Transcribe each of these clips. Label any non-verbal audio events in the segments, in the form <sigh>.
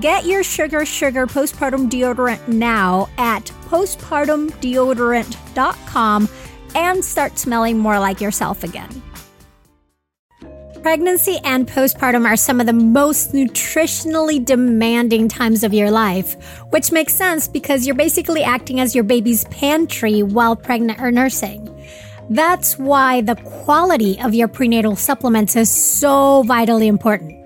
Get your Sugar Sugar postpartum deodorant now at postpartumdeodorant.com and start smelling more like yourself again. Pregnancy and postpartum are some of the most nutritionally demanding times of your life, which makes sense because you're basically acting as your baby's pantry while pregnant or nursing. That's why the quality of your prenatal supplements is so vitally important.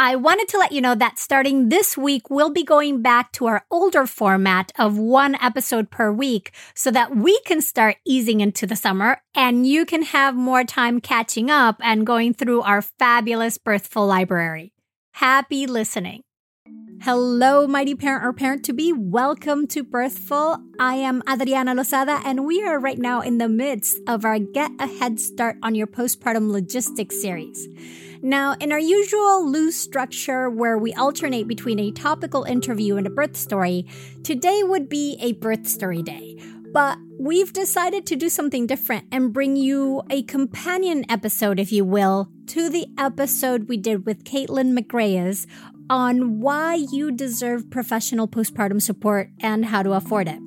I wanted to let you know that starting this week, we'll be going back to our older format of one episode per week so that we can start easing into the summer and you can have more time catching up and going through our fabulous Birthful library. Happy listening. Hello, mighty parent or parent to be. Welcome to Birthful. I am Adriana Lozada, and we are right now in the midst of our Get a Head Start on Your Postpartum Logistics series. Now, in our usual loose structure where we alternate between a topical interview and a birth story, today would be a birth story day. But we've decided to do something different and bring you a companion episode, if you will, to the episode we did with Caitlin McGrayes on why you deserve professional postpartum support and how to afford it.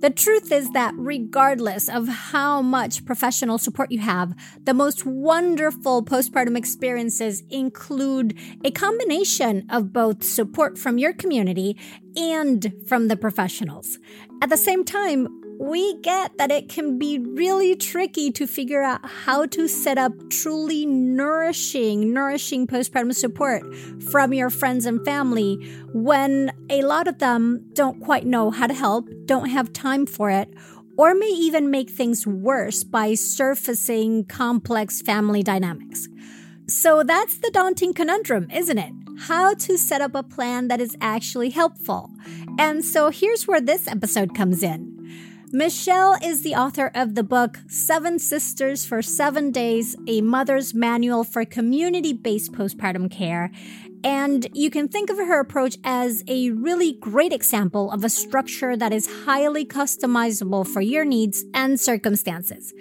The truth is that regardless of how much professional support you have, the most wonderful postpartum experiences include a combination of both support from your community and from the professionals. At the same time, we get that it can be really tricky to figure out how to set up truly nourishing, nourishing postpartum support from your friends and family when a lot of them don't quite know how to help, don't have time for it, or may even make things worse by surfacing complex family dynamics. So that's the daunting conundrum, isn't it? How to set up a plan that is actually helpful. And so here's where this episode comes in. Michelle is the author of the book Seven Sisters for Seven Days A Mother's Manual for Community Based Postpartum Care. And you can think of her approach as a really great example of a structure that is highly customizable for your needs and circumstances.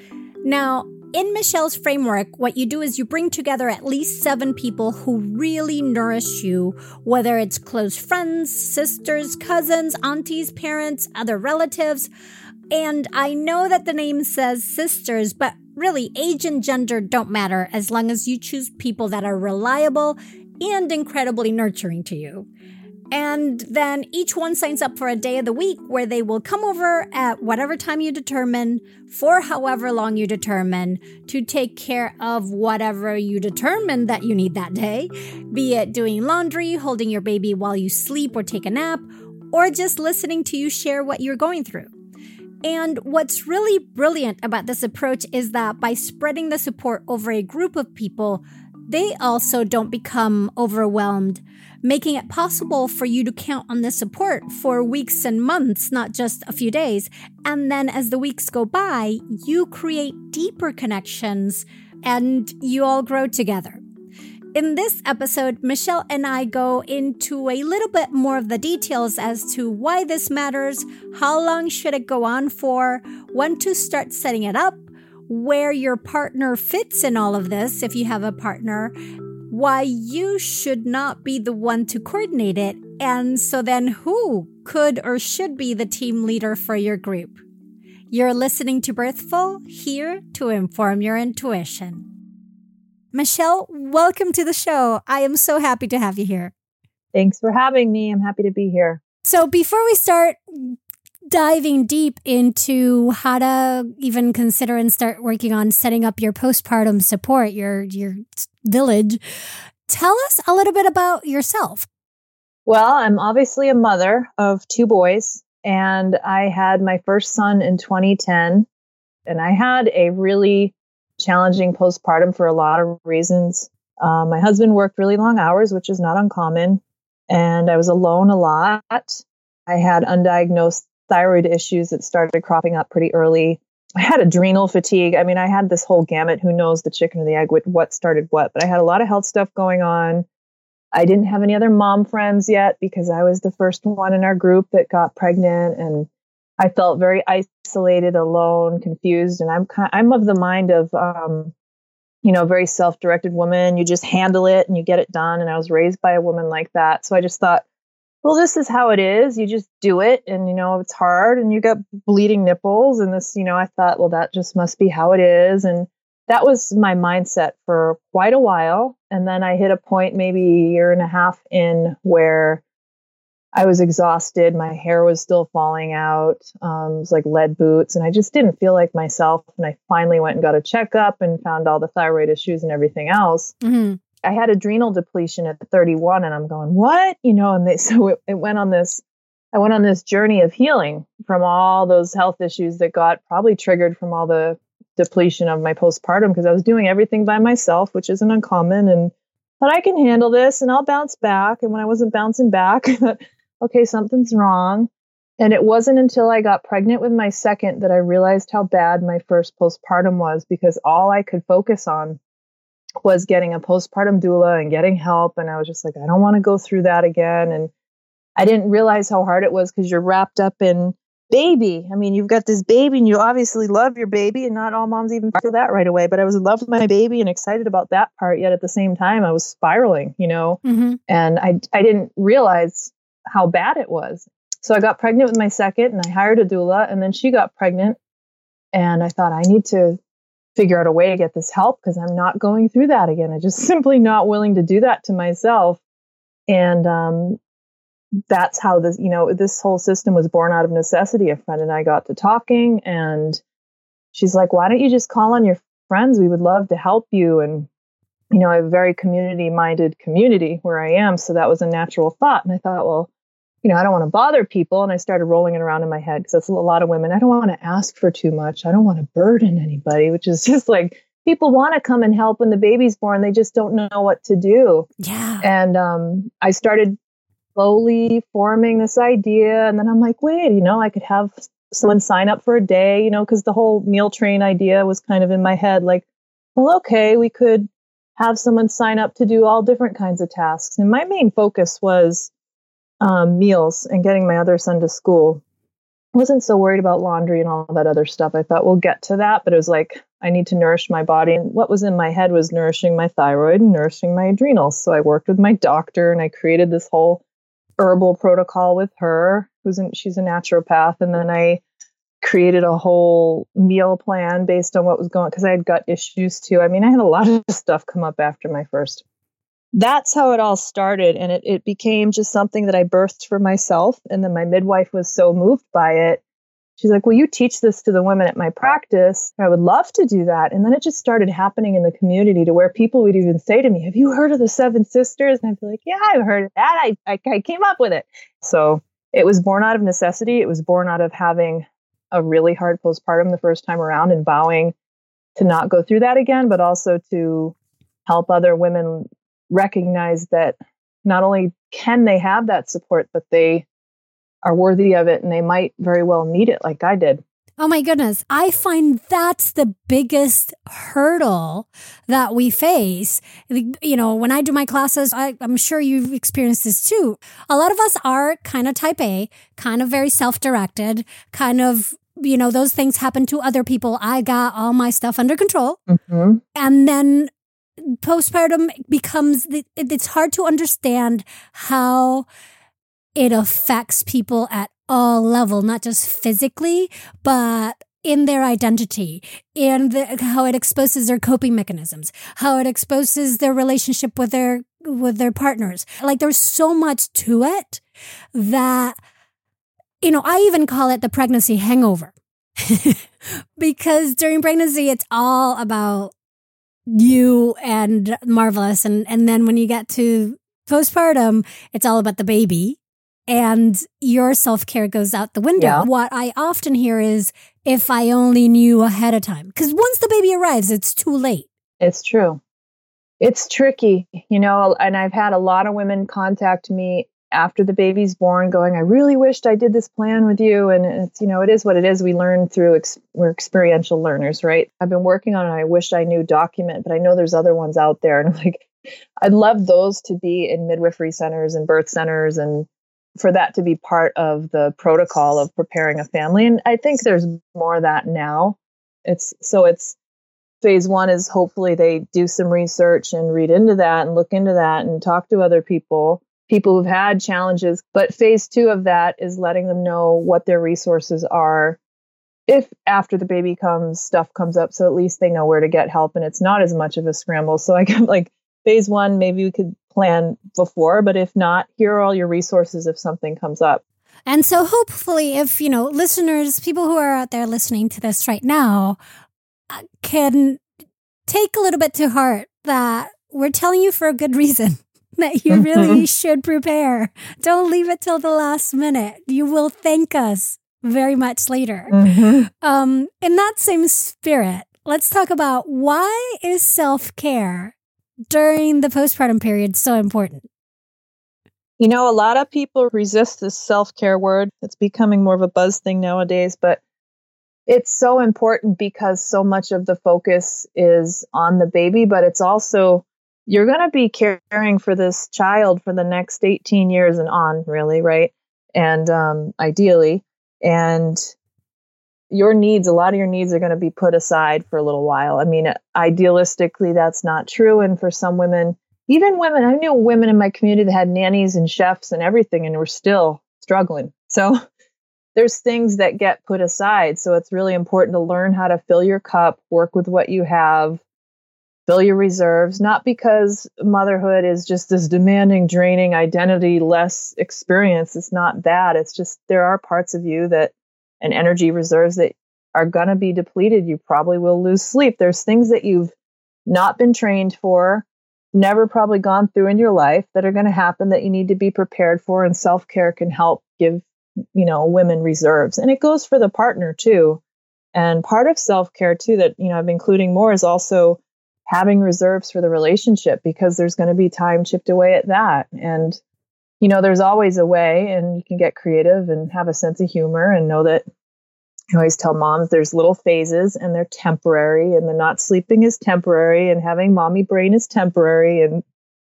Now, in Michelle's framework, what you do is you bring together at least seven people who really nourish you, whether it's close friends, sisters, cousins, aunties, parents, other relatives. And I know that the name says sisters, but really, age and gender don't matter as long as you choose people that are reliable and incredibly nurturing to you. And then each one signs up for a day of the week where they will come over at whatever time you determine for however long you determine to take care of whatever you determine that you need that day, be it doing laundry, holding your baby while you sleep or take a nap, or just listening to you share what you're going through. And what's really brilliant about this approach is that by spreading the support over a group of people, they also don't become overwhelmed, making it possible for you to count on this support for weeks and months, not just a few days. And then as the weeks go by, you create deeper connections and you all grow together. In this episode, Michelle and I go into a little bit more of the details as to why this matters, how long should it go on for, when to start setting it up, where your partner fits in all of this if you have a partner, why you should not be the one to coordinate it, and so then who could or should be the team leader for your group. You're listening to Birthful, here to inform your intuition. Michelle, welcome to the show. I am so happy to have you here. Thanks for having me. I'm happy to be here. So, before we start diving deep into how to even consider and start working on setting up your postpartum support, your your village, tell us a little bit about yourself. Well, I'm obviously a mother of two boys, and I had my first son in 2010, and I had a really challenging postpartum for a lot of reasons. Uh, my husband worked really long hours, which is not uncommon, and I was alone a lot. I had undiagnosed thyroid issues that started cropping up pretty early. I had adrenal fatigue. I mean, I had this whole gamut. Who knows the chicken or the egg, what started what? But I had a lot of health stuff going on. I didn't have any other mom friends yet because I was the first one in our group that got pregnant, and I felt very isolated, alone, confused. And I'm kind, I'm of the mind of, um, you know, very self-directed woman. You just handle it and you get it done. And I was raised by a woman like that, so I just thought, well, this is how it is. You just do it, and you know it's hard, and you get bleeding nipples, and this, you know, I thought, well, that just must be how it is, and that was my mindset for quite a while. And then I hit a point, maybe a year and a half in, where I was exhausted. My hair was still falling out. Um, it was like lead boots, and I just didn't feel like myself. And I finally went and got a checkup and found all the thyroid issues and everything else. Mm-hmm. I had adrenal depletion at 31, and I'm going, what? You know, and they, <laughs> so it, it went on this. I went on this journey of healing from all those health issues that got probably triggered from all the depletion of my postpartum because I was doing everything by myself, which isn't uncommon. And but I can handle this and I'll bounce back. And when I wasn't bouncing back, <laughs> okay, something's wrong. And it wasn't until I got pregnant with my second that I realized how bad my first postpartum was because all I could focus on was getting a postpartum doula and getting help. And I was just like, I don't want to go through that again. And I didn't realize how hard it was because you're wrapped up in baby. I mean, you've got this baby and you obviously love your baby, and not all moms even feel that right away. But I was in love with my baby and excited about that part. Yet at the same time, I was spiraling, you know, mm-hmm. and I, I didn't realize how bad it was. So I got pregnant with my second and I hired a doula and then she got pregnant. And I thought, I need to figure out a way to get this help because I'm not going through that again. I'm just <laughs> simply not willing to do that to myself. And um, that's how this, you know, this whole system was born out of necessity. A friend and I got to talking, and she's like, "Why don't you just call on your friends? We would love to help you." And you know, I have a very community-minded community where I am, so that was a natural thought. And I thought, well, you know, I don't want to bother people. And I started rolling it around in my head because that's a lot of women. I don't want to ask for too much. I don't want to burden anybody, which is <laughs> just like people want to come and help when the baby's born. They just don't know what to do. Yeah. And um, I started slowly forming this idea. And then I'm like, wait, you know, I could have someone sign up for a day, you know, because the whole meal train idea was kind of in my head like, well, okay, we could have someone sign up to do all different kinds of tasks. And my main focus was um, meals and getting my other son to school. I wasn't so worried about laundry and all that other stuff. I thought we'll get to that, but it was like I need to nourish my body. And what was in my head was nourishing my thyroid and nourishing my adrenals. So I worked with my doctor and I created this whole herbal protocol with her, who's in, she's a naturopath, and then I created a whole meal plan based on what was going because I had gut issues too. I mean, I had a lot of <laughs> stuff come up after my first that's how it all started. And it, it became just something that I birthed for myself. And then my midwife was so moved by it. She's like, Will you teach this to the women at my practice? I would love to do that. And then it just started happening in the community to where people would even say to me, Have you heard of the Seven Sisters? And I'd be like, Yeah, I've heard of that. I, I, I came up with it. So it was born out of necessity. It was born out of having a really hard postpartum the first time around and vowing to not go through that again, but also to help other women recognize that not only can they have that support, but they are worthy of it and they might very well need it like I did. Oh my goodness. I find that's the biggest hurdle that we face. You know, when I do my classes, I, am sure you've experienced this too. A lot of us are kind of type A, kind of very self directed, kind of, you know, those things happen to other people. I got all my stuff under control. Mm-hmm. And then postpartum becomes it's hard to understand how it affects people at all level not just physically but in their identity and the, how it exposes their coping mechanisms how it exposes their relationship with their with their partners. Like there's so much to it that you know i even call it the pregnancy hangover. <laughs> Because during pregnancy it's all about you and marvelous and and then when you get to postpartum it's all about the baby and your self-care goes out the window. Yeah. what i often hear is if i only knew ahead of time. Because once the baby arrives it's too late. It's true. It's tricky you know and i've had a lot of women contact me after the baby's born going i really wished i did this plan with you. And it's you know it is what it is. We learn through ex- we're experiential learners right? I've been working on it i wish i knew document but i know there's other ones out there. And I'm like <laughs> i'd love those to be in midwifery centers and birth centers and for that to be part of the protocol of preparing a family. And i think there's more of that now. It's so it's phase one is hopefully they do some research and read into that and look into that and talk to other people people who've had challenges. But phase two of that is letting them know what their resources are. If after the baby comes, stuff comes up, so at least they know where to get help and it's not as much of a scramble. So I <laughs> can like phase one, maybe we could plan before, but if not, here are all your resources if something comes up. And so hopefully, if, you know, listeners, people who are out there listening to this right now uh, can take a little bit to heart that we're telling you for a good reason. That you really <laughs> should prepare. Don't leave it till the last minute. You will thank us very much later. Mm-hmm. Um, in that same spirit, let's talk about why is self care during the postpartum period so important? You know, a lot of people resist this self care word. It's becoming more of a buzz thing nowadays, but it's so important because so much of the focus is on the baby, but it's also you're going to be caring for this child for the next 18 years and on, really, right? And um, ideally, and your needs, a lot of your needs are going to be put aside for a little while. I mean, idealistically, that's not true. And for some women, even women, I knew women in my community that had nannies and chefs and everything, and were still struggling. So <laughs> there's things that get put aside. So it's really important to learn how to fill your cup, work with what you have, fill your reserves, not because motherhood is just this demanding, draining, identity less experience. It's not that. It's just there are parts of you that and energy reserves that are going to be depleted. You probably will lose sleep. There's things that you've not been trained for, never probably gone through in your life that are going to happen that you need to be prepared for. And self care can help give, you know, women reserves. And it goes for the partner too. And part of self care too, that, you know, I'm including more is also having reserves for the relationship because there's going to be time chipped away at that. And, you know, there's always a way and you can get creative and have a sense of humor and know that I always tell moms there's little phases and they're temporary, and the not sleeping is temporary, and having mommy brain is temporary. And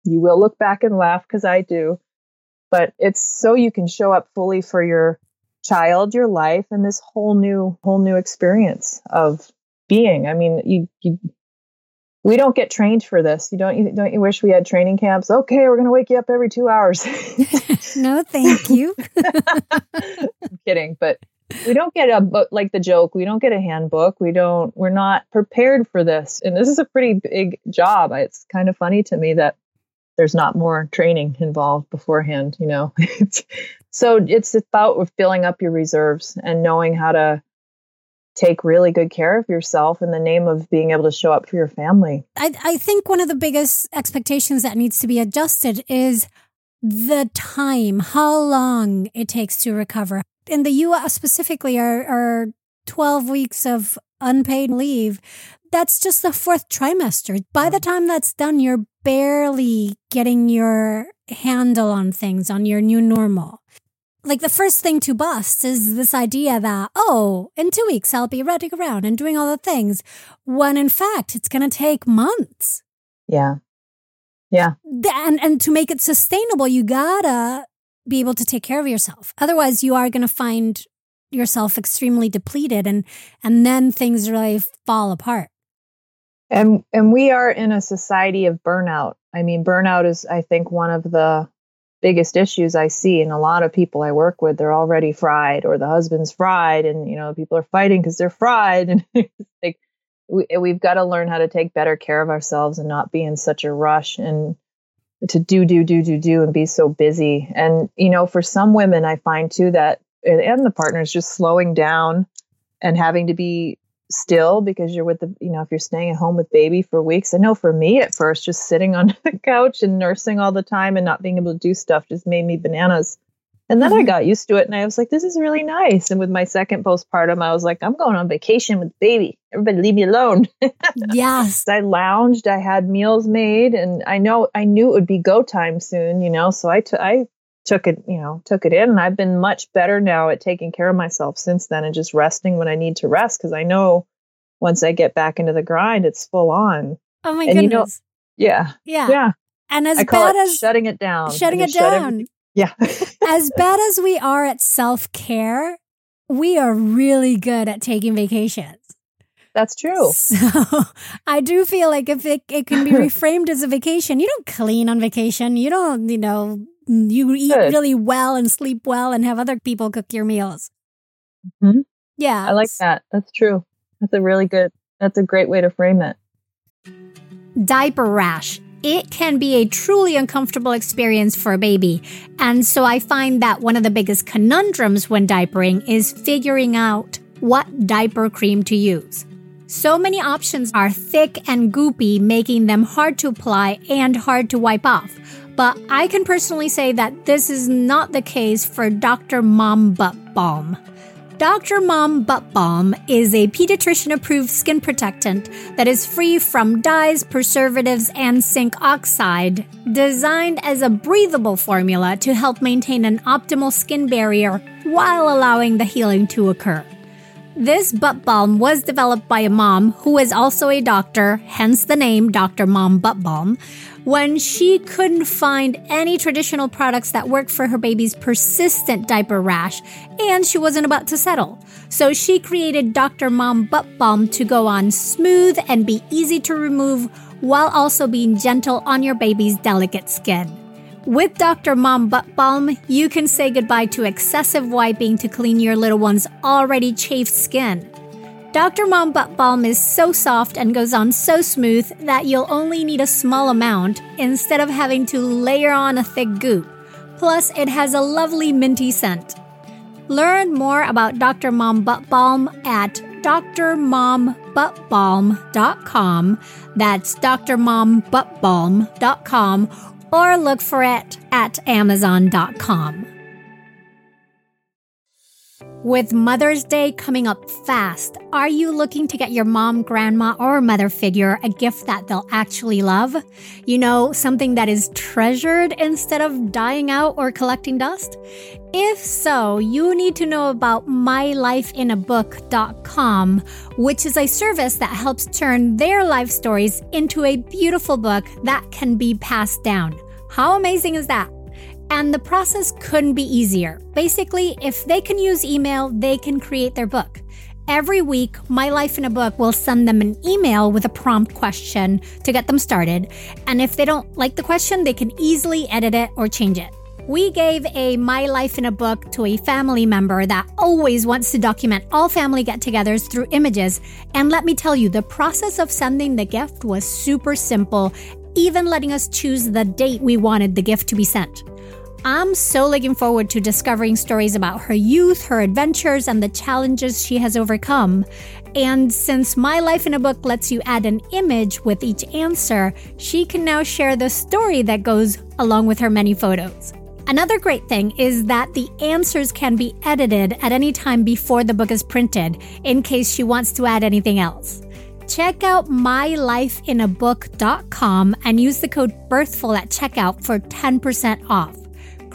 you will look back and laugh because I do. But it's so you can show up fully for your child, your life, and this whole new, whole new experience of being. I mean, you, you we don't get trained for this. You don't you don't you wish we had training camps? Okay, we're going to wake you up every 2 hours. <laughs> no, thank you. <laughs> <laughs> I'm kidding, but we don't get a book like the joke we don't get a handbook we don't we're not prepared for this and this is a pretty big job it's kind of funny to me that there's not more training involved beforehand you know so it's about filling up your reserves and knowing how to take really good care of yourself in the name of being able to show up for your family I, I think one of the biggest expectations that needs to be adjusted is the time, how long it takes to recover in the US specifically are, are 12 weeks of unpaid leave. That's just the fourth trimester. By the time that's done, you're barely getting your handle on things, on your new normal. Like the first thing to bust is this idea that, oh, in two weeks I'll be running around and doing all the things, when in fact it's going to take months. Yeah. Yeah. And, and to make it sustainable, you gotta be able to take care of yourself. Otherwise, you are going to find yourself extremely depleted and and then things really fall apart. And and we are in a society of burnout. I mean, burnout is I think one of the biggest issues I see in a lot of people I work with. They're already fried or the husband's fried and you know, people are fighting cuz they're fried and <laughs> like we, eh, we've got to learn how to take better care of ourselves and not be in such a rush and to do do do do do and be so busy and you know for some women i find too that eh, and the partners just slowing down and having to be still because you're with the you know if you're staying at home with baby for weeks i know for me at first just sitting on <laughs> the couch and nursing all the time and not being able to do stuff just made me bananas and then mm-hmm. I got used to it and I was like, this is really nice. And with my second postpartum, I was like, I'm going on vacation with baby. Everybody leave me alone. yes. <laughs> I lounged, I had meals made and I know I knew it would be go time soon, you know. So I, t- I took it, you know, took it in and I've been much better now at taking care of myself since then and just resting when I need to rest because I know once I get back into the grind, it's full on. Oh my and goodness. You know, yeah. Yeah. Yeah. And as bad as shutting it down, shutting it down. Yeah. as <laughs> bad as we are at self care, we are really good at taking vacations. That's true. So <laughs> I do feel like if it, it can be <laughs> reframed as a vacation, you don't clean on vacation. You don't, you know, you eat good. really well and sleep well and have other people cook your meals. Mm-hmm. Yeah. I like that. That's true. That's a really good, that's a great way to frame it. Diaper rash it can be a truly uncomfortable experience for a baby. And so I find that one of the biggest conundrums when diapering is figuring out what diaper cream to use. So many options are thick and goopy, making them hard to apply and hard to wipe off. But I can personally say that this is not the case for Dr. Mom Butt Balm. Dr. Mom Butt Balm is a pediatrician approved skin protectant that is free from dyes, preservatives, and zinc oxide, designed as a breathable formula to help maintain an optimal skin barrier while allowing the healing to occur. This butt balm was developed by a mom who is also a doctor, hence the name Dr. Mom Butt Balm, when she couldn't find any traditional products that worked for her baby's persistent diaper rash and she wasn't about to settle. So she created Dr. Mom Butt Balm to go on smooth and be easy to remove while also being gentle on your baby's delicate skin. With Dr. Mom Butt Balm, you can say goodbye to excessive wiping to clean your little one's already chafed skin. Dr. Mom Butt Balm is so soft and goes on so smooth that you'll only need a small amount instead of having to layer on a thick goop. Plus, it has a lovely minty scent. Learn more about Dr. Mom Butt Balm at drmombuttbalm.com. That's drmombuttbalm.com or look for it at amazon.com. With Mother's Day coming up fast, are you looking to get your mom, grandma, or mother figure a gift that they'll actually love? You know, something that is treasured instead of dying out or collecting dust? If so, you need to know about mylifeinabook.com, which is a service that helps turn their life stories into a beautiful book that can be passed down. How amazing is that? And the process couldn't be easier. Basically, if they can use email, they can create their book. Every week, My Life in a Book will send them an email with a prompt question to get them started. And if they don't like the question, they can easily edit it or change it. We gave a My Life in a Book to a family member that always wants to document all family get togethers through images. And let me tell you, the process of sending the gift was super simple, even letting us choose the date we wanted the gift to be sent. I'm so looking forward to discovering stories about her youth, her adventures, and the challenges she has overcome. And since My Life in a Book lets you add an image with each answer, she can now share the story that goes along with her many photos. Another great thing is that the answers can be edited at any time before the book is printed, in case she wants to add anything else. Check out mylifeinabook.com and use the code BIRTHFUL at checkout for 10% off.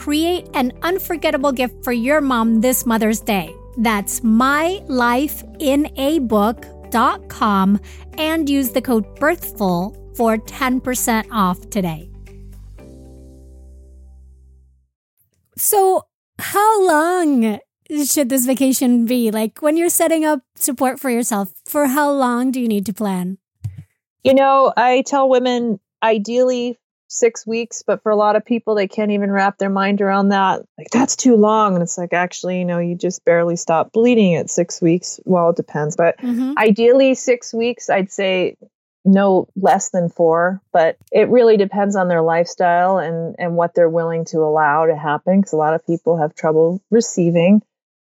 Create an unforgettable gift for your mom this Mother's Day. That's mylifeinabook.com and use the code BIRTHFUL for 10% off today. So, how long should this vacation be? Like when you're setting up support for yourself, for how long do you need to plan? You know, I tell women ideally six weeks, but for a lot of people, they can't even wrap their mind around that. Like, that's too long. And it's like, actually, you know, you just barely stop bleeding at six weeks. Well, it depends, but mm-hmm. ideally, six weeks, I'd say no less than four, but it really depends on their lifestyle and, and what they're willing to allow to happen. Because a lot of people have trouble receiving.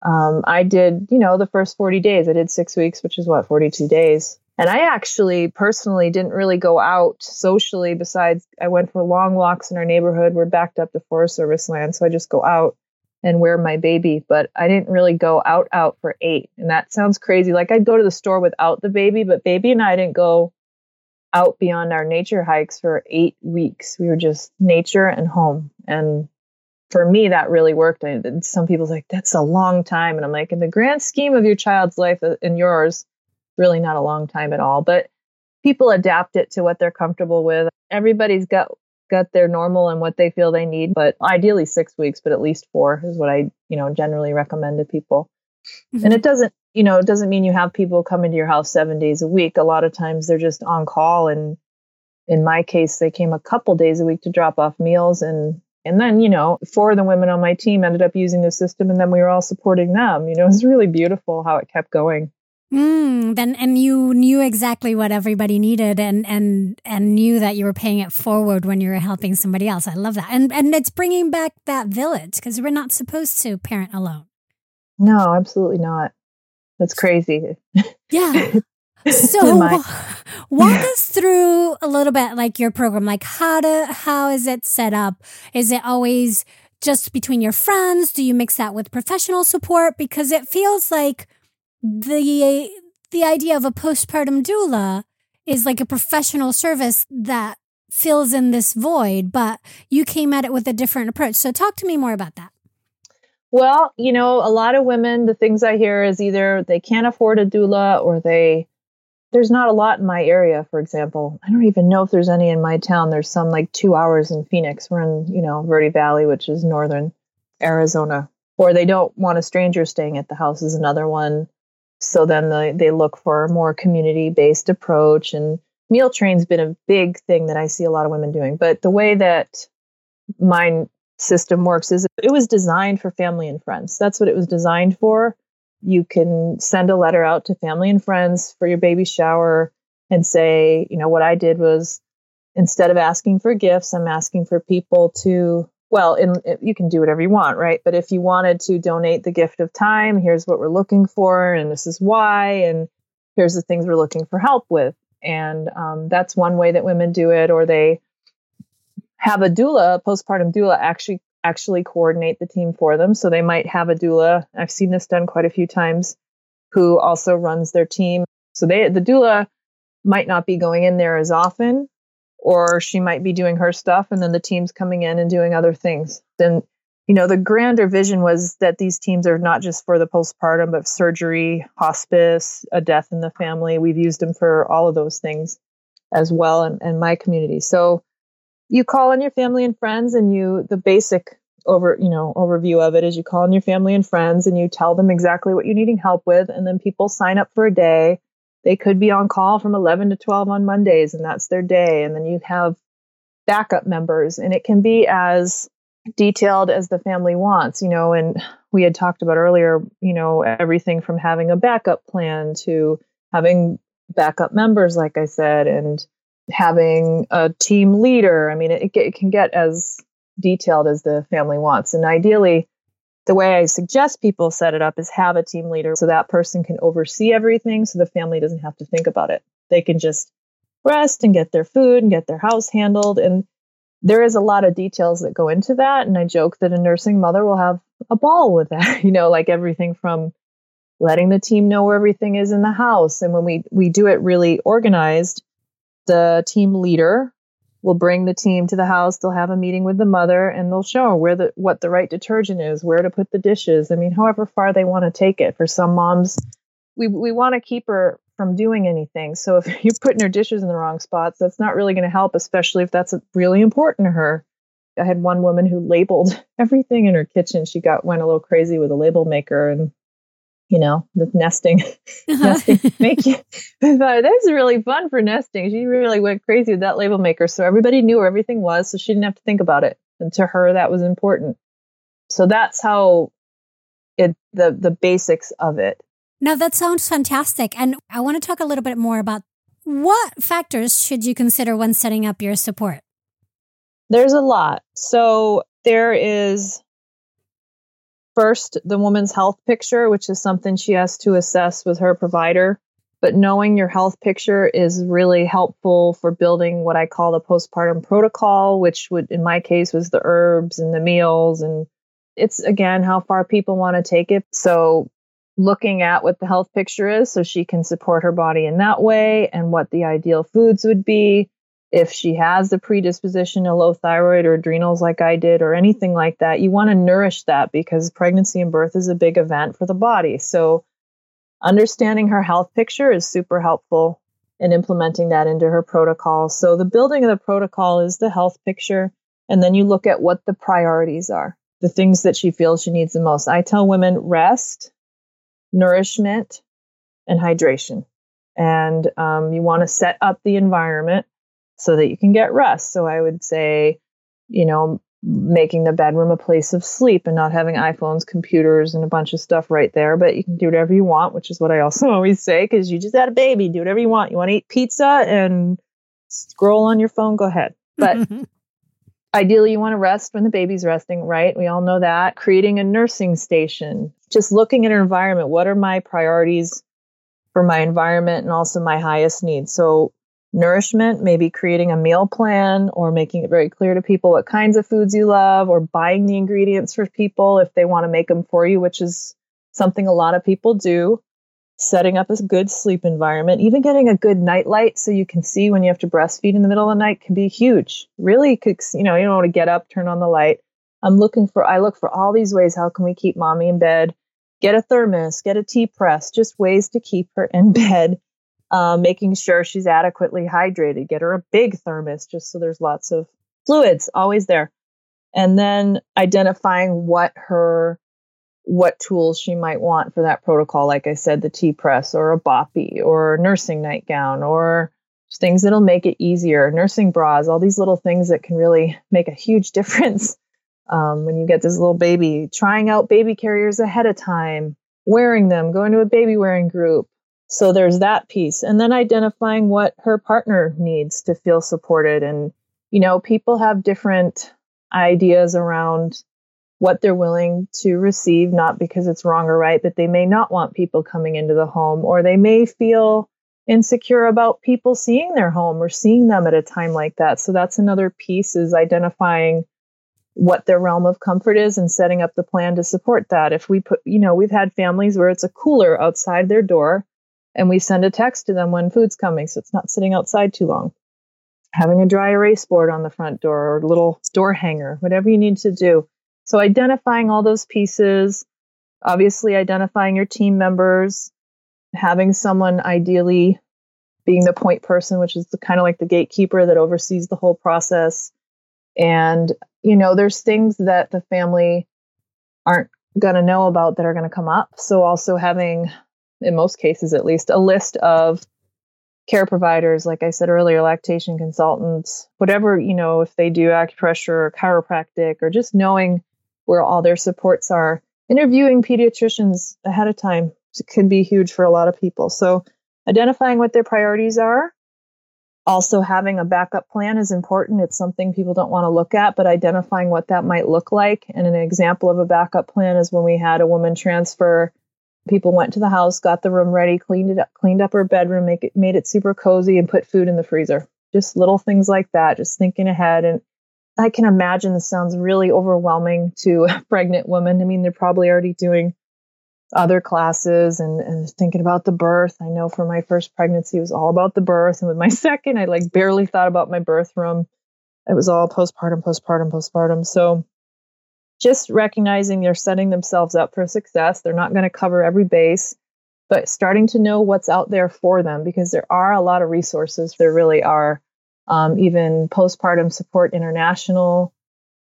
Um, I did, you know, the first 40 days, I did six weeks, which is what, 42 days. And I actually personally didn't really go out socially besides I went for long walks in our neighborhood. We're backed up to Forest Service land. So I just go out and wear my baby. But I didn't really go out out for eight. And that sounds crazy. Like I'd go to the store without the baby, but baby and I didn't go out beyond our nature hikes for eight weeks. We were just nature and home. And for me, that really worked. And some people's like, that's a long time. And I'm like, in the grand scheme of your child's life uh, and yours, really not a long time at all. But people adapt it to what they're comfortable with. Everybody's got got their normal and what they feel they need, but ideally six weeks, but at least four is what I, you know, generally recommend to people. Mm-hmm. And it doesn't, you know, it doesn't mean you have people come into your house seven days a week. A lot of times they're just on call and in my case they came a couple days a week to drop off meals and and then you know four of the women on my team ended up using the system and then we were all supporting them you know it was really beautiful how it kept going Mm, then and you knew exactly what everybody needed and and and knew that you were paying it forward when you were helping somebody else. I love that. And and it's bringing back that village because we're not supposed to parent alone. No, absolutely not. That's crazy. Yeah. <laughs> So walk us through a little bit like your program. Like how to how is it set up? Is it always just between your friends? Do you mix that with professional support? Because it feels like the the idea of a postpartum doula is like a professional service that fills in this void, but you came at it with a different approach. So talk to me more about that. Well, you know, a lot of women, the things I hear is either they can't afford a doula or they there's not a lot in my area, for example. I don't even know if there's any in my town. There's some like two hours in Phoenix. We're in, you know, Verde Valley, which is northern Arizona. Or they don't want a stranger staying at the house is another one. So then the, they look for a more community based approach. And meal train's been a big thing that I see a lot of women doing. But the way that my system works is it was designed for family and friends. That's what it was designed for. You can send a letter out to family and friends for your baby shower and say, you know, what I did was instead of asking for gifts, I'm asking for people to, well, in, you can do whatever you want, right? But if you wanted to donate the gift of time, here's what we're looking for, and this is why, and here's the things we're looking for help with. And um, that's one way that women do it, or they have a doula, postpartum doula, actually actually coordinate the team for them. So they might have a doula. I've seen this done quite a few times, who also runs their team. So they the doula might not be going in there as often, or she might be doing her stuff, and then the team's coming in and doing other things. Then you know the grander vision was that these teams are not just for the postpartum, but surgery, hospice, a death in the family. We've used them for all of those things as well in, in my community. So you call on your family and friends and you the basic over you know overview of it is you call on your family and friends and you tell them exactly what you're needing help with and then people sign up for a day they could be on call from 11 to 12 on mondays and that's their day and then you have backup members and it can be as detailed as the family wants you know and we had talked about earlier you know everything from having a backup plan to having backup members like i said and having a team leader. I mean, it, it can get as detailed as the family wants. And ideally, the way I suggest people set it up is have a team leader so that person can oversee everything so the family doesn't have to think about it. They can just rest and get their food and get their house handled. And there is a lot of details that go into that. And I joke that a nursing mother will have a ball with that, <laughs> you know, like everything from letting the team know where everything is in the house. And when we, we do it really organized, the team leader will bring the team to the house. They'll have a meeting with the mother and they'll show her where the what the right detergent is, where to put the dishes. I mean, however far they want to take it. For some moms, we we want to keep her from doing anything. So if <laughs> you're putting her dishes in the wrong spots, that's not really going to help, especially if that's really important to her. I had one woman who labeled <laughs> everything in her kitchen. She got went a little crazy with a label maker and you know, the nesting, <laughs> uh-huh. nesting <laughs> make you. I thought that's really fun for nesting. She really went crazy with that label maker. So everybody knew where everything was, so she didn't have to think about it. And to her, that was important. So that's how it the the basics of it. Now that sounds fantastic, and I want to talk a little bit more about what factors should you consider when setting up your support. There's a lot. So there is first the woman's health picture, which is something she has to assess with her provider. But knowing your health picture is really helpful for building what I call the postpartum protocol, which would, in my case, was the herbs and the meals. And it's again how far people want to take it. So looking at what the health picture is so she can support her body in that way and what the ideal foods would be if she has a predisposition to low thyroid or adrenals like I did or anything like that, you want to nourish that because pregnancy and birth is a big event for the body. So understanding her health picture is super helpful in implementing that into her protocol. So the building of the protocol is the health picture and then you look at what the priorities are, the things that she feels she needs the most. I tell women rest, nourishment, and hydration. And um, you want to set up the environment so that you can get rest. So I would say, you know, making the bedroom a place of sleep and not having iPhones, computers, and a bunch of stuff right there. But you can do whatever you want, which is what I also <laughs> always say because you just had a baby. Do whatever you want. You want to eat pizza and scroll on your phone, go ahead. But <laughs> ideally, you want to rest when the baby's resting, right? We all know that. Creating a nursing station, just looking at an environment. What are my priorities for my environment and also my highest needs? So nourishment, maybe creating a meal plan or making it very clear to people what kinds of foods you love or buying the ingredients for people if they want to make them for you, which is something a lot of people do. Setting up a good sleep environment, even getting a good night light so you can see when you have to breastfeed in the middle of the night can be huge. Really, you know, you don't want to get up, turn on the light. I'm looking for, I look for all these ways. How can we keep mommy in bed? Get a thermos, get a tea press, just ways to keep her in <laughs> bed uh, making sure she's adequately hydrated. Get her a big thermos just so there's lots of fluids always there. And then identifying what her what tools she might want for that protocol. Like I said, the tea press or a boppy or a nursing nightgown or things that'll make it easier, nursing bras, all these little things that can really make a huge <laughs> difference um, when you get this little baby. Trying out baby carriers ahead of time, wearing them, going to a baby wearing group. So there's that piece. And then identifying what her partner needs to feel supported. And, you know, people have different ideas around what they're willing to receive, not because it's wrong or right, but they may not want people coming into the home, or they may feel insecure about people seeing their home or seeing them at a time like that. So that's another piece is identifying what their realm of comfort is and setting up the plan to support that. If we put, you know, we've had families where it's a cooler outside their door and we send a text to them when food's coming so it's not sitting outside too long. Having a dry erase board on the front door or a little door hanger, whatever you need to do so identifying all those pieces, obviously identifying your team members, having someone ideally being the point person, which is the, kind of like the gatekeeper that oversees the whole process. And, you know, there's things that the family aren't going to know about that are going to come up. So also having, in most cases at least, a list of care providers, like I said earlier, lactation consultants, whatever, you know, if they do acupressure or chiropractic or just knowing where all their supports are. Interviewing pediatricians ahead of time could be huge for a lot of people. So, identifying what their priorities are, also having a backup plan is important. It's something people don't want to look at, but identifying what that might look like. And an example of a backup plan is when we had a woman transfer. People went to the house, got the room ready, cleaned it up, cleaned up her bedroom, make it, made it super cozy, and put food in the freezer. Just little things like that, just thinking ahead. And I can imagine this sounds really overwhelming to <laughs> a pregnant woman. I mean, they're probably already doing other classes and, and, thinking about the birth. I know for my first pregnancy, it was all about the birth. And with my <laughs> second, I like barely thought about my birth room. It was all postpartum, postpartum, postpartum. So just recognizing they're setting themselves up for success. They're not going to cover every base, but starting to know what's out there for them because there are a lot of resources. There really are um, even postpartum support international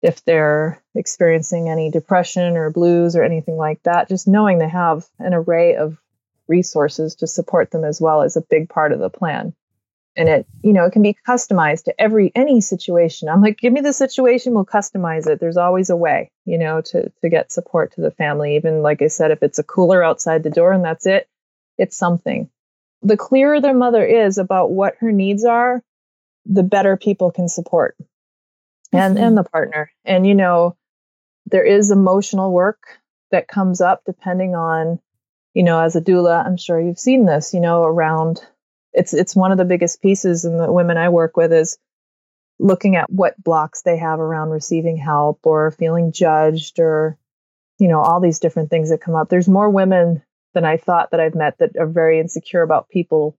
if they're experiencing any depression or blues or anything like that just knowing they have an array of resources to support them as well is a big part of the plan and it you know it can be customized to every any situation. I'm like give me the situation we'll customize it. There's always a way you know to to get support to the family. Even like i said if it's a cooler outside the door and that's it it's something. The clearer their mother is about what her needs are the better people can support. And mm-hmm. and the partner. And you know there is emotional work that comes up depending on you know as a doula i'm sure you've seen this you know around it's it's one of the biggest pieces in the women i work with is looking at what blocks they have around receiving help or feeling judged or you know all these different things that come up there's more women than i thought that i've met that are very insecure about people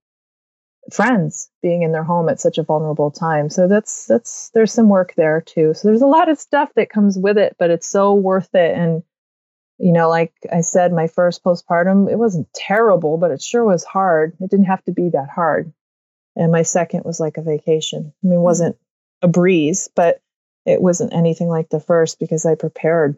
friends being in their home at such a vulnerable time. So that's that's there's some work there too. So there's a lot of stuff that comes with it, but it's so worth it. And you know, like I said, my first postpartum, it wasn't terrible, but it sure was hard. It didn't have to be that hard. And my second was like a vacation. I mean, it mm-hmm. wasn't a breeze, but it wasn't anything like the first because I prepared.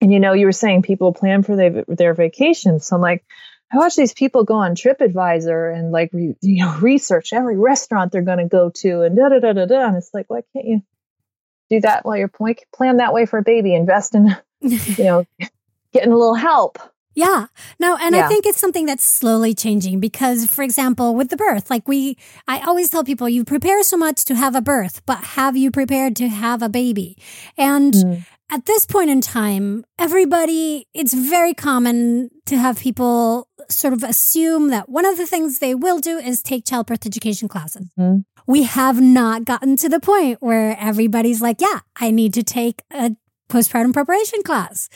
And you know, you were saying people plan for their, their vacations. So I'm like, I watch these people go on TripAdvisor and like re, <laughs> you know research every restaurant they're going to go to and da da da da da. And it's like, why can't you do that while you're plan that way for a baby? Invest in <laughs> you know getting a little help. Yeah. No, and yeah. I think it's something that's slowly changing because, for example, with the birth, like we, I always tell people, you prepare so much to have a birth, but have you prepared to have a baby? And mm at this point in time, everybody, it's very common to have people sort of assume that one of the things they will do is take childbirth education classes. Mm-hmm. We have not gotten to the point where everybody's like, yeah, I need to take a postpartum preparation class.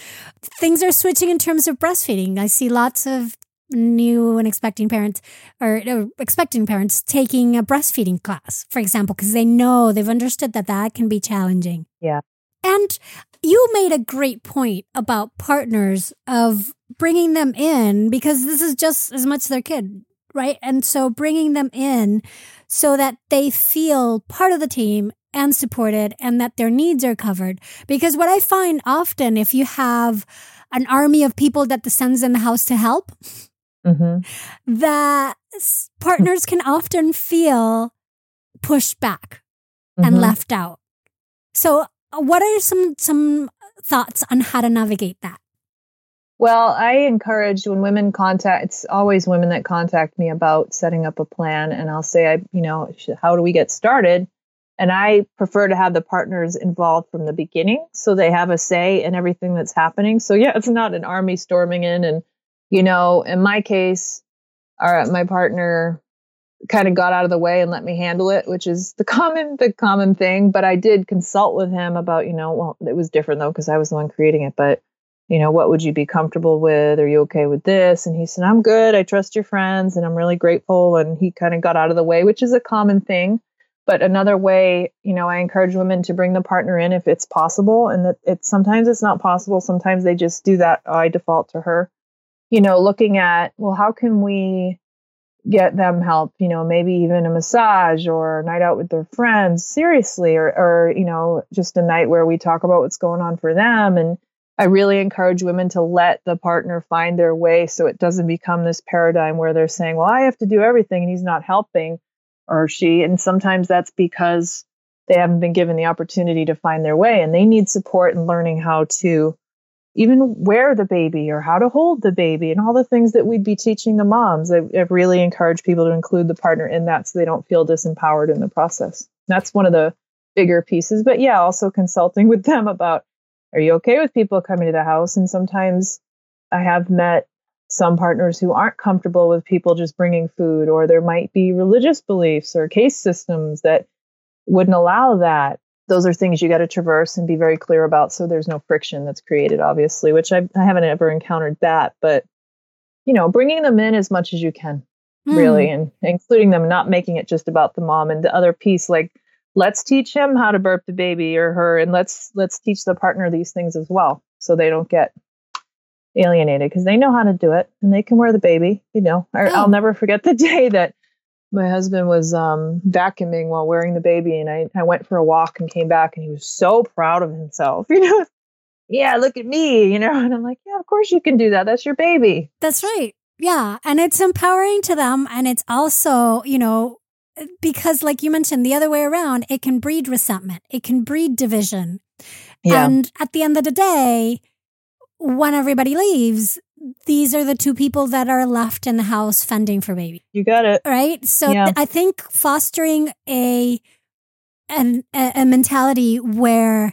Things are switching in terms of breastfeeding. I see lots of new and expecting parents or, or expecting parents taking a breastfeeding class, for example, because they know they've understood that that can be challenging. Yeah. And you made a great point about partners of bringing them in because this is just as much their kid, right? And so bringing them in so that they feel part of the team and supported and that their needs are covered. Because what I find often, if you have an army of people that descends in the house to help, mm-hmm. that partners can often feel pushed back mm-hmm. and left out. So, uh, what are some some thoughts on how to navigate that? Well, I encourage when women contact, it's always women that contact me about setting up a plan. And I'll say, I, you know, how do we get started? And I prefer to have the partners involved from the beginning so they have a say in everything that's happening. So, yeah, <laughs> it's not an army storming in. And, you know, in my case, our, my partner kind of got out of the way and let me handle it, which is the <laughs> common the common thing. But I did consult with him about, you know, well, it was different though because I was the one creating it. But you know, what would you be comfortable with? Are you okay with this? And he said, I'm good. I trust your friends and I'm really grateful. And he kind of got out of the way, which is a common thing. But another way, you know, I encourage women to bring the partner in if it's possible. And that it's sometimes it's not possible. Sometimes they just do that. Oh, I default to her. You know, looking at, well, how can we get them help? You know, maybe even a massage or a night out with their friends, seriously, or, or, you know, just a night where we talk about what's going on for them and, I really encourage women to let the partner find their way so it doesn't become this paradigm where they're saying, well, I have to do everything and he's not helping or she. And sometimes that's because they haven't been given the opportunity to find their way and they need support in learning how to even wear the baby or how to hold the baby and all the things that we'd be teaching the moms. I, I really encourage people to include the partner in that so they don't feel disempowered in the process. That's one of the bigger pieces. But yeah, also consulting with them about are you okay with people coming to the house? And sometimes I have met some partners who aren't comfortable with people just bringing food, or there might be religious beliefs or case systems that wouldn't allow that. Those are things you got to traverse and be very clear about so there's no friction that's created, obviously, which I, I haven't ever encountered that. But, you know, bringing them in as much as you can, mm. really, and including them, not making it just about the mom. And the other piece, like let's teach him how to burp the baby or her and let's let's teach the partner these things as well so they don't get alienated because they know how to do it and they can wear the baby you know? Oh. i'll never forget the <laughs> day that my husband was um, vacuuming while wearing the baby and I, I went for a walk and came back and he was so proud of himself <laughs> you know? Yeah look at me you know? And i'm like yeah of course you can do that. That's your baby. That's right. Yeah and it's empowering to them and it's also you know because like you mentioned the other way around it can breed resentment it can breed division. Yeah. and at the end of the day when everybody leaves these are the two people that are left in the house fending for baby you got it right so yeah. th- i think fostering a an, a mentality where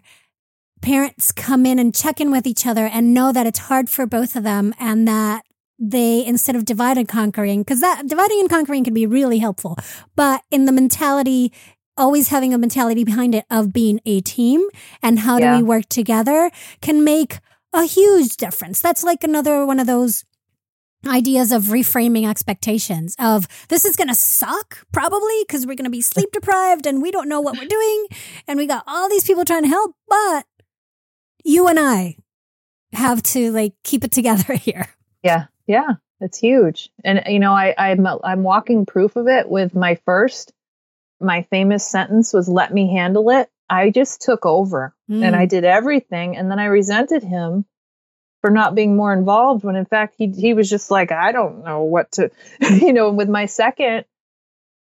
parents come in and check in with each other and know that it's hard for both of them and that they instead of divide and conquering because that dividing and conquering can be really helpful but in the mentality always having a mentality behind it of being a team and how yeah. do we work together can make a huge difference that's like another one of those ideas of reframing expectations of this is going to suck probably because we're going to be sleep deprived and we don't know what we're doing and we got all these people trying to help but you and i have to like keep it together <laughs> here yeah yeah, it's huge. And you know, I, I'm I'm walking proof of it with my first. My famous sentence was "Let me handle it." I just took over mm. and I mm. did everything, and then I resented him for not being more involved. When in fact he he was just like, I don't know what to, <laughs> you know. With my second,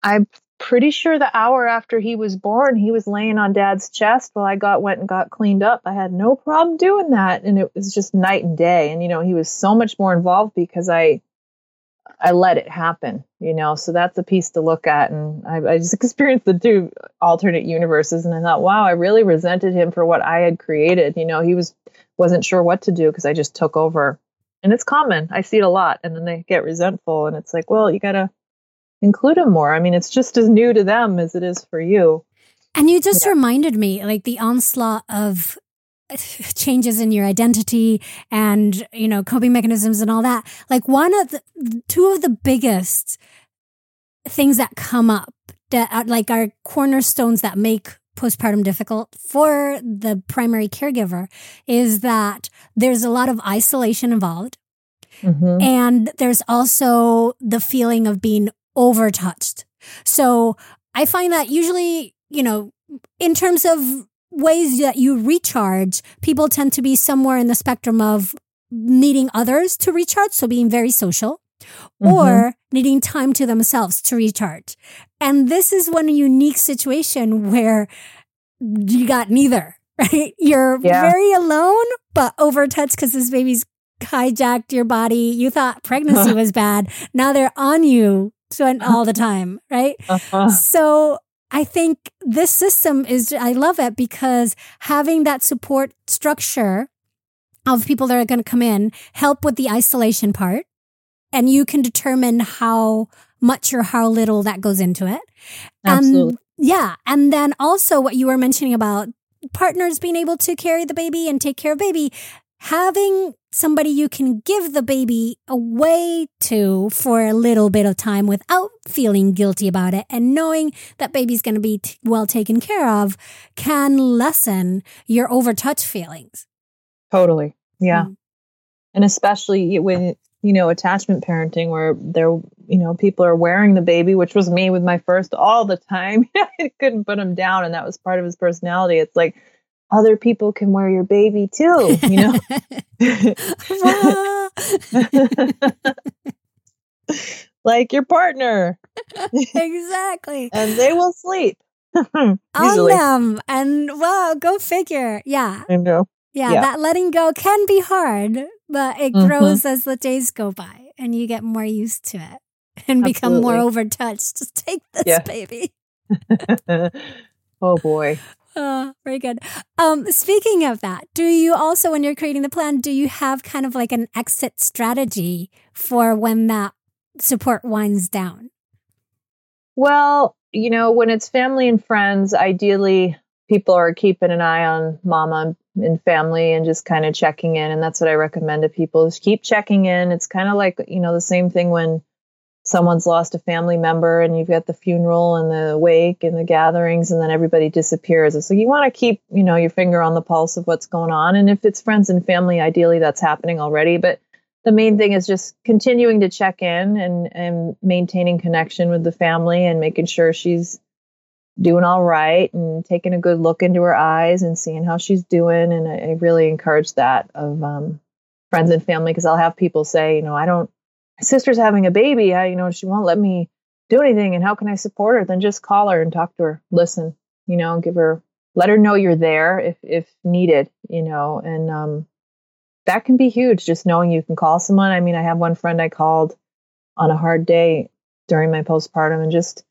I'm pretty sure the hour after he was born, he was laying on dad's chest while I got went and got cleaned up. I had no problem doing that. And it was just night and day. And, you know, he was so much more involved because I I let it happen, you know. So that's a piece to look at. And I, I just <laughs> experienced the two alternate universes and I thought, wow, I really resented him for what I had created. You know, he was wasn't sure what to do because I just took over. And it's common. I see it a lot. And then they get resentful and it's like, well, you gotta include him more. I mean, it's just as new to them as it is for you. And you just yeah. reminded me like the onslaught of <laughs> changes in your identity and, you know, coping mechanisms and all that. Like one of the two of the biggest things that come up that are like our cornerstones that make postpartum difficult for the primary caregiver is that there's a lot of isolation involved. Mm-hmm. And there's also the feeling of being overtouched. So I find that usually, you know, in terms of ways that you recharge, people tend to be somewhere in the spectrum of needing others to recharge. So being very social mm-hmm. or needing time to themselves to recharge. And this is one unique situation where you got neither, <laughs> right? You're yeah. very alone, but overtouched because this baby's hijacked your body. You thought pregnancy <laughs> was bad. Now they're on you so, all the time, right? Uh-huh. So I think this system is, I love it because having that support structure of people that are going to come in help with the isolation part. And you can determine how much or how little that goes into it. Um, Absolutely. yeah. And then also what you were mentioning about partners being able to carry the baby and take care of baby having somebody you can give the baby away to for a little bit of time without feeling guilty about it and knowing that baby's going to be t- well taken care of can lessen your overtouch feelings. Totally. Yeah. Mm. And especially when, you know, attachment parenting where there, you know, people are wearing the baby, which was me with my first all the time. <laughs> I couldn't put him down. And that was part of his personality. It's like, other people can wear your baby too, you know? <laughs> <laughs> like your partner. <laughs> exactly. and they will sleep. On them. And well, go figure. Yeah. I know. Yeah, yeah, that letting go can be hard, but it mm-hmm. grows as the days go by and you get more used to it and Absolutely. become more overtouched. Just take this, yeah. baby. oh boy. Oh, very good. Um, speaking of that, do you also, when you're creating the plan, do you have kind of like an exit strategy for when that support winds down? Well, you know, when it's family and friends, ideally people are keeping an eye on mama and family and just kind of checking in. And that's what I recommend to people is keep checking in. It's kind of like, you know, the same thing when someone's lost a family member and you've got the funeral and the wake and the gatherings and then everybody disappears. So you want to keep, you know, your finger on the pulse of what's going on. And if it's friends and family, ideally that's happening already. But the main thing is just continuing to check in and, and maintaining connection with the family and making sure she's doing all right and taking a good look into her eyes and seeing how she's doing. And I, I really encourage that of um, friends and family because I'll have people say, you know, I don't sister's having a baby. I, you know, she won't let me do anything. And how can I support her? Then just call her and talk to her. Listen, you know, give her, let her know you're there if, if needed, you know, and, um, that can be huge. Just knowing you can call someone. I mean, I have one friend I called on a hard day during my postpartum and just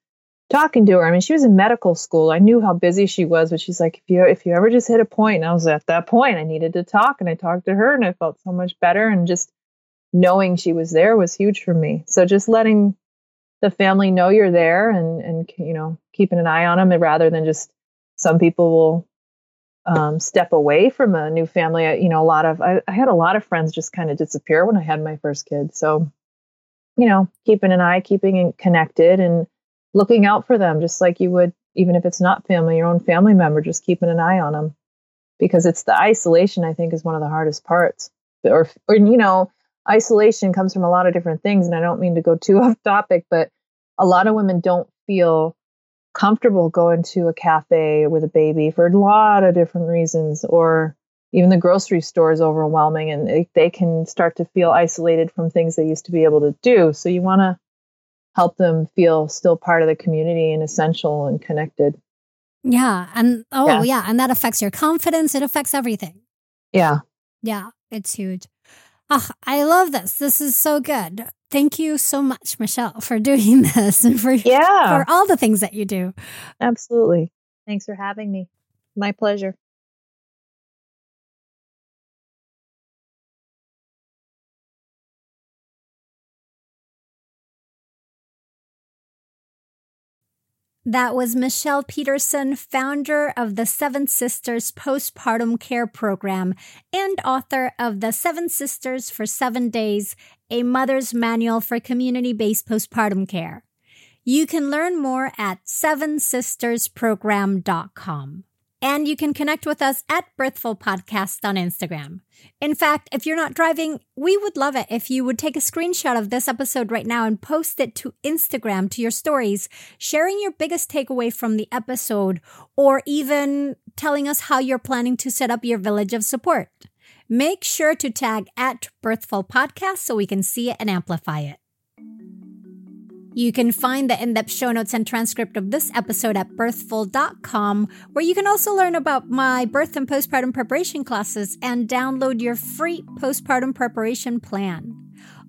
talking to her. I mean, she was in medical school. I knew how busy she was, but she's like, if you if you ever just hit a point, and I was at that point, I needed to talk, and I talked to her, and I felt so much better, and just knowing she was there was huge for me. So just letting the family know you're there and and you know keeping an eye on them rather than just some people will um, step away from a new family. I, you know, a lot of I, I had a lot of friends just kind of disappear when I had my first kid. So you know, keeping an eye, keeping connected, and looking out for them, just like you would even if it's not family, your own family member, just keeping an eye on them because it's the isolation I think is one of the hardest parts. Or or you know, isolation comes from a lot of different things. And I don't mean to go too <laughs> off topic, but a lot of women don't feel comfortable going to a cafe with a baby for a lot of different reasons, or even the grocery store is overwhelming and they, they can start to feel isolated from things they used to be able to do. So you want to help them feel still part of the community and essential and connected. Yeah. And oh, yeah. yeah. And that affects your confidence. It affects everything. Yeah. Yeah. It's huge. Oh, I love this. This is so good. Thank you so much, Michelle, for <laughs> doing this and for yeah. for all the things that you do. Absolutely. Thanks for having me. My pleasure. That was Michelle Peterson, founder of the Seven Sisters Postpartum Care Program and author of The Seven Sisters for Seven Days, a mother's manual for community based postpartum care. You can learn more at sevensistersprogram.com. And you can connect with us at Birthful Podcast on Instagram. In fact, if you're not driving, we would love it if you would take a screenshot of this episode right now and post it to Instagram to your stories, sharing your biggest takeaway from the episode, or even telling us how you're planning to set up your village of support. Make sure to tag at Birthful Podcast so we can see it and amplify it. You can find the in depth show notes and transcript of this episode at birthful.com, where you can also learn about my birth and postpartum preparation classes and download your free postpartum preparation plan.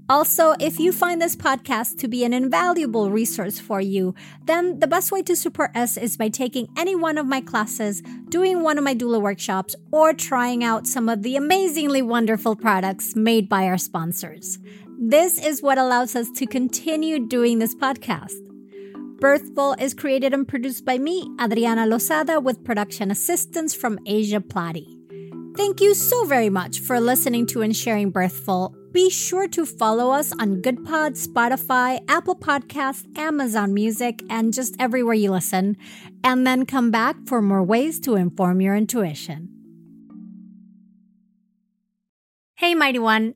Also, if you find this podcast to be an invaluable resource for you, then the best way to support us is by taking any one of my classes, doing one of my doula workshops, or trying out some of the amazingly wonderful products made by our sponsors. This is what allows us to continue doing this podcast. Birthful is created and produced by me, Adriana Lozada, with production assistance from Asia Plati. Thank you so very much for listening to and sharing Birthful. Be sure to follow us on GoodPod, Spotify, Apple Podcasts, Amazon Music, and just everywhere you listen. And then come back for more ways to inform your intuition. Hey, Mighty One.